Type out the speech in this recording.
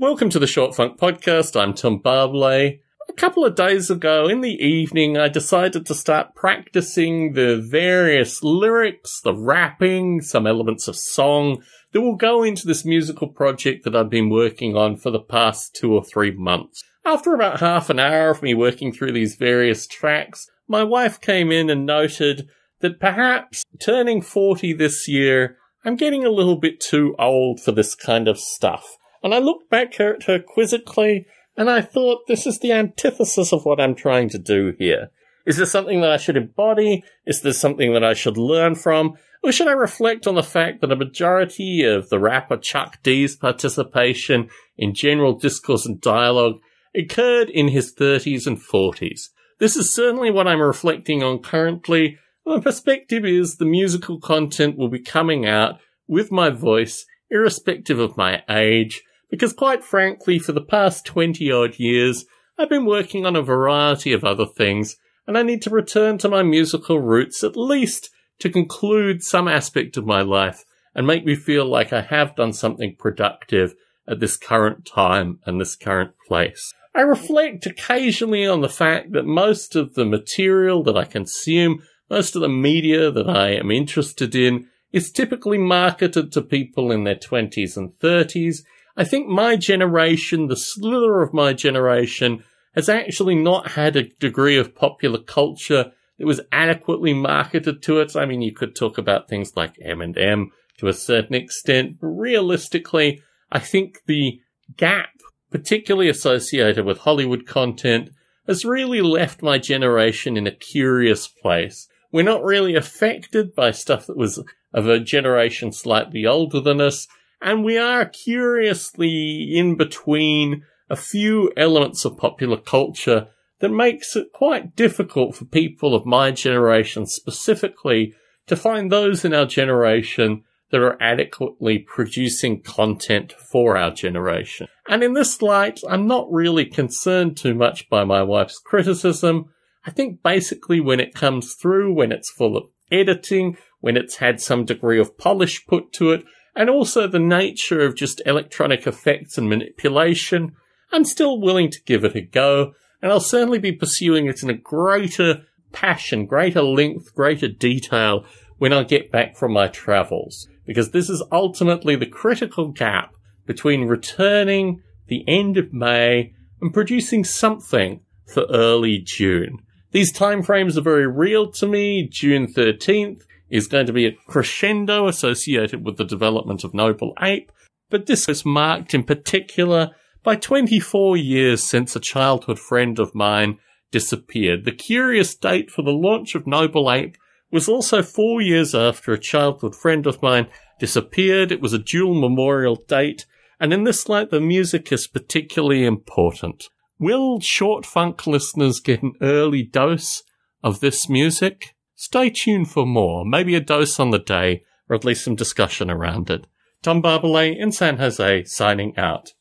Welcome to the Short Funk Podcast. I'm Tom Barbalet. A couple of days ago in the evening, I decided to start practicing the various lyrics, the rapping, some elements of song that will go into this musical project that I've been working on for the past two or three months. After about half an hour of me working through these various tracks, my wife came in and noted that perhaps turning 40 this year, I'm getting a little bit too old for this kind of stuff. And I looked back at her quizzically and I thought this is the antithesis of what I'm trying to do here. Is this something that I should embody? Is this something that I should learn from? Or should I reflect on the fact that a majority of the rapper Chuck D's participation in general discourse and dialogue occurred in his 30s and 40s? This is certainly what I'm reflecting on currently. My perspective is the musical content will be coming out with my voice, irrespective of my age, because quite frankly, for the past 20 odd years, I've been working on a variety of other things, and I need to return to my musical roots at least to conclude some aspect of my life and make me feel like I have done something productive at this current time and this current place. I reflect occasionally on the fact that most of the material that I consume, most of the media that I am interested in, is typically marketed to people in their 20s and 30s, I think my generation, the slither of my generation, has actually not had a degree of popular culture that was adequately marketed to it. I mean, you could talk about things like Eminem to a certain extent, but realistically, I think the gap, particularly associated with Hollywood content, has really left my generation in a curious place. We're not really affected by stuff that was of a generation slightly older than us and we are curiously in between a few elements of popular culture that makes it quite difficult for people of my generation specifically to find those in our generation that are adequately producing content for our generation. And in this light, I'm not really concerned too much by my wife's criticism. I think basically when it comes through, when it's full of editing, when it's had some degree of polish put to it, and also the nature of just electronic effects and manipulation, I'm still willing to give it a go, and I'll certainly be pursuing it in a greater passion, greater length, greater detail when I get back from my travels, because this is ultimately the critical gap between returning the end of May and producing something for early June. These timeframes are very real to me. June 13th is going to be a crescendo associated with the development of Noble Ape, but this is marked in particular by 24 years since a childhood friend of mine disappeared. The curious date for the launch of Noble Ape was also four years after a childhood friend of mine disappeared. It was a dual memorial date, and in this light, the music is particularly important. Will short funk listeners get an early dose of this music? Stay tuned for more, maybe a dose on the day, or at least some discussion around it. Tom Barbalet in San Jose signing out.